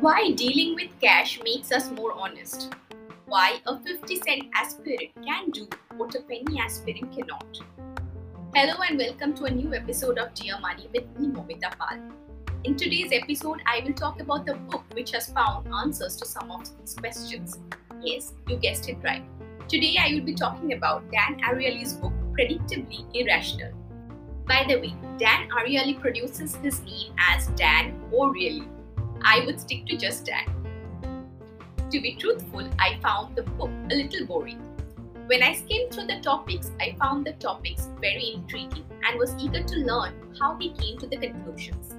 Why dealing with cash makes us more honest? Why a 50 cent aspirin can do what a penny aspirin cannot? Hello and welcome to a new episode of Dear Money with me, Momita Pal. In today's episode, I will talk about the book which has found answers to some of these questions. Yes, you guessed it right. Today, I will be talking about Dan Ariely's book, Predictably Irrational. By the way, Dan Ariely produces his name as Dan O'Reilly I would stick to just Dan. To be truthful, I found the book a little boring. When I skimmed through the topics, I found the topics very intriguing and was eager to learn how he came to the conclusions.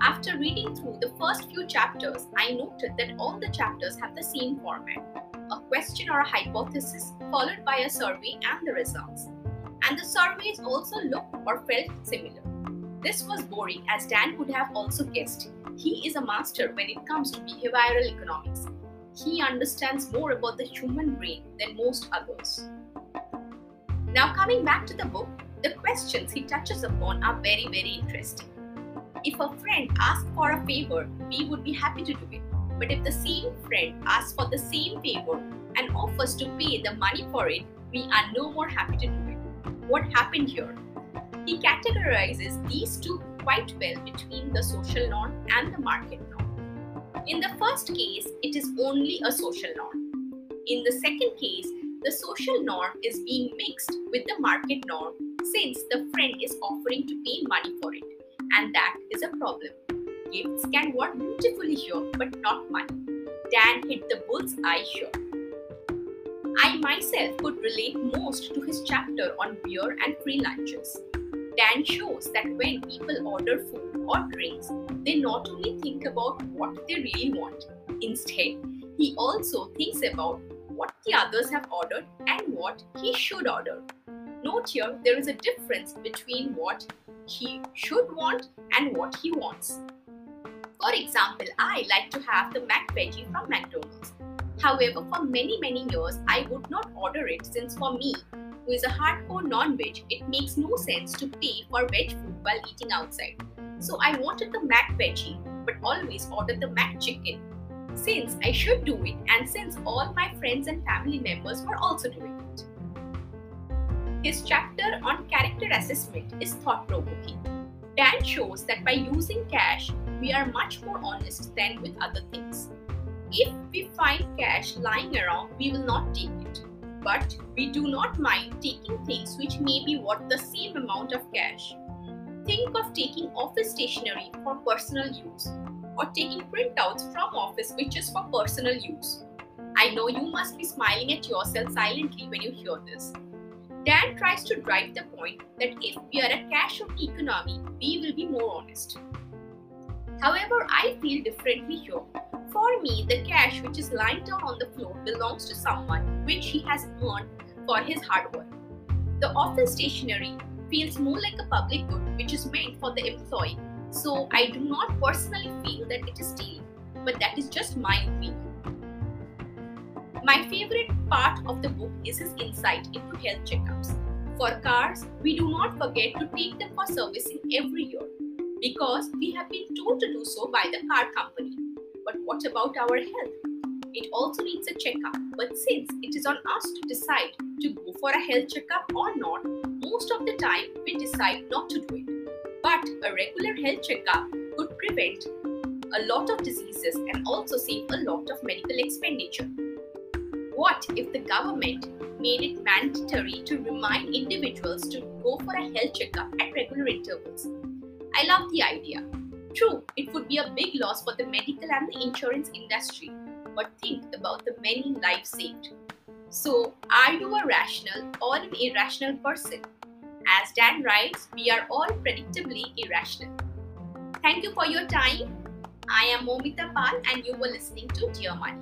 After reading through the first few chapters, I noted that all the chapters have the same format a question or a hypothesis, followed by a survey and the results. And the surveys also looked or felt similar. This was boring as Dan would have also guessed. He is a master when it comes to behavioral economics. He understands more about the human brain than most others. Now, coming back to the book, the questions he touches upon are very, very interesting. If a friend asks for a favor, we would be happy to do it. But if the same friend asks for the same favor and offers to pay the money for it, we are no more happy to do it. What happened here? He categorizes these two quite well between the social norm and the market norm. In the first case, it is only a social norm. In the second case, the social norm is being mixed with the market norm since the friend is offering to pay money for it, and that is a problem. Gifts can work beautifully here, but not money. Dan hit the bull's eye here. I myself could relate most to his chapter on beer and free lunches. Dan shows that when people order food or drinks, they not only think about what they really want, instead, he also thinks about what the others have ordered and what he should order. Note here, there is a difference between what he should want and what he wants. For example, I like to have the McVeggie from McDonald's. However, for many, many years, I would not order it since for me, who is a hardcore non-veg, it makes no sense to pay for veg food while eating outside. So I wanted the McVeggie, but always ordered the McChicken. Since I should do it, and since all my friends and family members were also doing it. His chapter on character assessment is thought provoking. Dan shows that by using cash, we are much more honest than with other things. If we find cash lying around, we will not take but we do not mind taking things which may be worth the same amount of cash. Think of taking office stationery for personal use or taking printouts from office which is for personal use. I know you must be smiling at yourself silently when you hear this. Dan tries to drive the point that if we are a cash economy, we will be more honest. However, I feel differently here for me, the cash which is lying down on the floor belongs to someone which he has earned for his hard work. The office stationery feels more like a public good which is meant for the employee, so I do not personally feel that it is stealing, but that is just my opinion. My favorite part of the book is his insight into health checkups. For cars, we do not forget to take them for servicing every year because we have been told to do so by the car company. But what about our health? It also needs a checkup, but since it is on us to decide to go for a health checkup or not, most of the time we decide not to do it. But a regular health checkup could prevent a lot of diseases and also save a lot of medical expenditure. What if the government made it mandatory to remind individuals to go for a health checkup at regular intervals? I love the idea. True, it would be a big loss for the medical and the insurance industry, but think about the many lives saved. So, are you a rational or an irrational person? As Dan writes, we are all predictably irrational. Thank you for your time. I am Momita Pal, and you were listening to Dear Money.